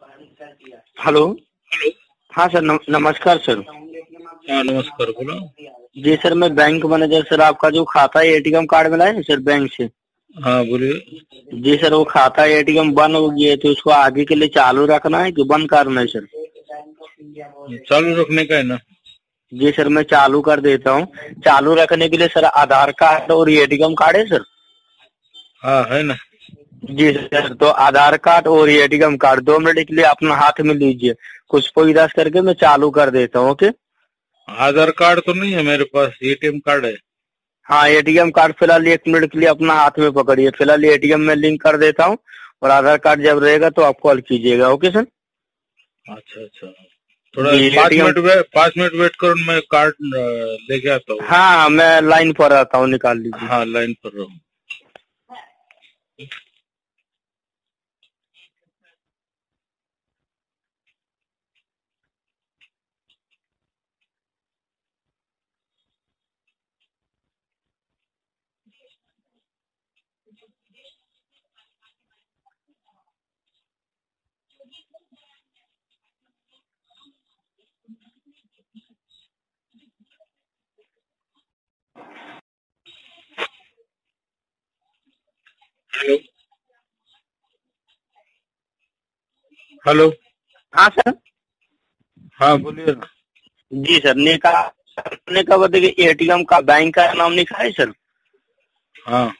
Hello hello हाँ sir नम, नमस्कार सर। हाँ नमस्कार बोलो। जी सर मैं बैंक मैनेजर सर आपका जो खाता है एटीएम कार्ड मिला है सर बैंक से? हाँ बोलिए। जी सर वो खाता एटीएम बंद हो गया है तो उसको आगे के लिए चालू रखना है कि बंद करना है सर? चालू रखने का है ना? जी सर मैं चालू कर देता हूँ। चालू रखने के लिए सर आधार कार्ड और एटीएम कार्ड है सर? हाँ है ना। जी सर तो आधार कार्ड और एटीएम कार्ड दो मिनट के लिए अपना हाथ में लीजिए। कुछ दस करके मैं चालू कर देता हूँ ओके? आधार कार्ड तो नहीं है मेरे पास एटीएम कार्ड है। हाँ एटीएम कार्ड फ़िलहाल एक मिनट के लिए अपना हाथ में पकड़िए। फ़िलहाल एटीएम में लिंक कर देता हूँ और आधार कार्ड जब रहेगा तो आप कॉल कीजिएगा ओके सर? अच्छा अच्छा। थोड़ा पाँच मिनट वे- पाँच मिनट वेट करो मैं कार्ड लेके आता हूँ हाँ मैं लाइन पर आता हूँ निकाल लीजिए। हाँ लाइन पर रहो। हेलो। हेलो हाँ सर। हाँ बोलिए ना। जी सर ने कहा ने कहा बताइए एटीएम का बैंक का नाम लिखा है सर? हाँ।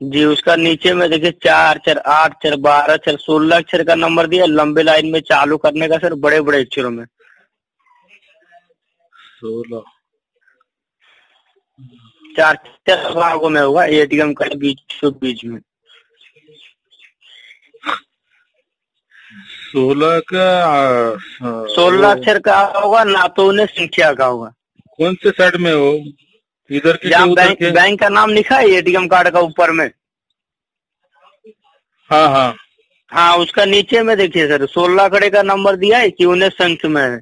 जी उसका नीचे में देखिए चार चार आठ चार बारह चार सोलह अक्षर का नंबर दिया लंबे लाइन में चालू करने का सर बड़े बड़े अक्षरों में। सोलह। चार चार भागों में होगा एटीएम का बीचों बीच में। सोलह का सोलह अक्षर का होगा ना तो उन्हें संख्या का होगा। कौन से साइड में हो? इधर के बैंक के बैंक का नाम लिखा है एटीएम कार्ड का ऊपर में? हाँ हाँ। हाँ उसका नीचे में देखिए सर सोलह खड़े का नंबर दिया है कि उन्हें संख्य में है।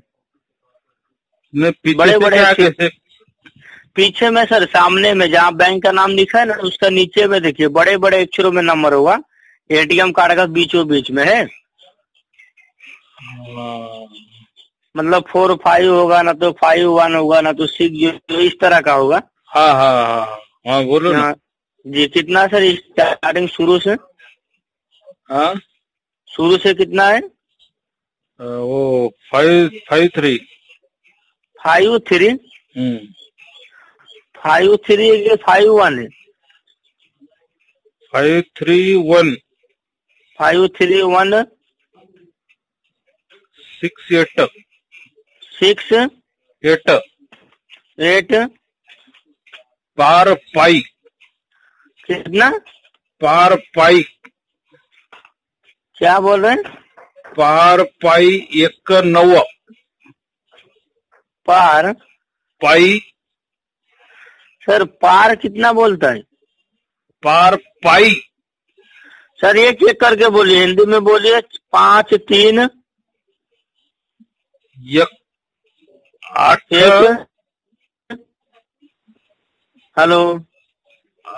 पीछे बड़े बड़े पीछे में सर सामने में जहाँ बैंक का नाम लिखा है ना उसका नीचे में देखिए बड़े बड़े अक्षरों में नंबर होगा। एटीएम कार्ड का बीचों बीच में है। हाँ, मतलब फोर फाइव होगा ना तो फाइव वन होगा ना तो सिक्स ज़ीरो इस तरह का होगा। हाँ हाँ हाँ हाँ। बोलो ना। हाँ, जी कितना सर स्टार्टिंग शुरू से? हाँ? शुरू से कितना है? वो five five three five three five three है फाइव वन है। Five three one five three one six eight six eight eight पार पाई। कितना? पार पाई। क्या बोल रहे हैं? पार पाई एक नव। पार? पाई। सर पार कितना बोलता है? पार पाई। सर एक एक करके बोलिए हिंदी में बोलिए पाँच तीन। एक आठ। एक हेलो।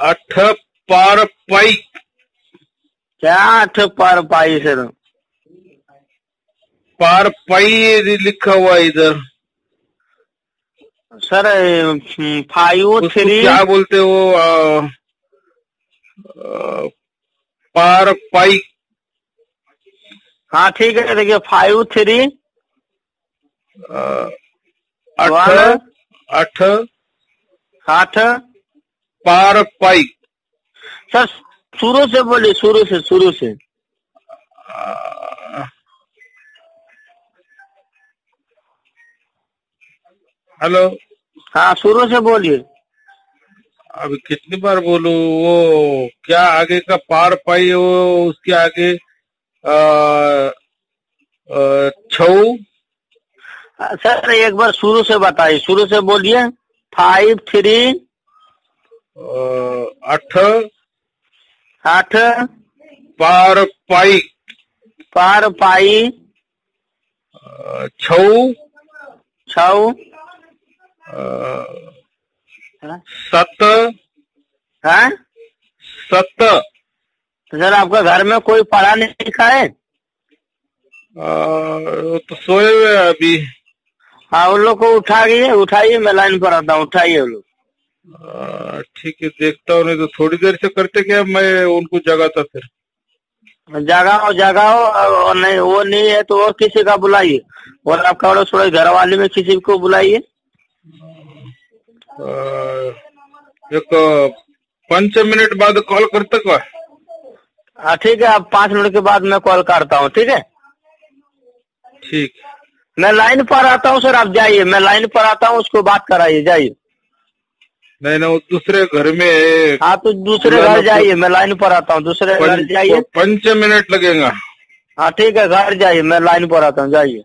अठ पार पाई। क्या अठ पार पाई सर? पार पाई लिखा हुआ इधर। सर फाइव थ्री क्या बोलते हो? पार पाई। हाँ ठीक है देखिए फाइव थ्री अ, आठ आठ आठ। पार पाई। सर शुरू से बोलिए शुरू से शुरू से। हेलो। हाँ शुरू से बोलिए। अभी कितनी बार बोलू वो क्या आगे का पार पाई वो उसके आगे छऊ। हाँ, सर एक बार शुरू से बताइए शुरू से बोलिए। फाइव थ्री अ, आठ आठ। पार पाई। पार पाई। छऊ। छऊ। हाँ। सत। हाँ? सत। तो सर आपका घर में कोई पढ़ा नहीं लिखा है? वो तो सोए हुए अभी। हाँ उन लोग को उठाइए उठाइए मैं लाइन पर आता हूँ उठाइए लोग। आ, ठीक है देखता हूँ नहीं तो थोड़ी देर से करते क्या मैं उनको जगाता फिर? जगाओ जगाओ और नहीं वो नहीं है तो और किसी का बुलाइए। और आपका थोड़ा घर वाले में किसी को बुलाइए। एक पाँच मिनट बाद कॉल करते का हाँ ठीक है अब पाँच मिनट के बाद मैं कॉल करता हूँ ठीक है? ठीक। मैं लाइन पर आता हूँ सर आप जाइए। मैं लाइन पर आता हूँ उसको बात कराइए जाइए। नहीं ना वो दूसरे घर में है हाँ तो दूसरे घर जाइए मैं लाइन पर आता हूँ दूसरे घर जाइए। पंच मिनट लगेगा। हाँ ठीक है घर जाइए मैं लाइन पर आता हूँ जाइए।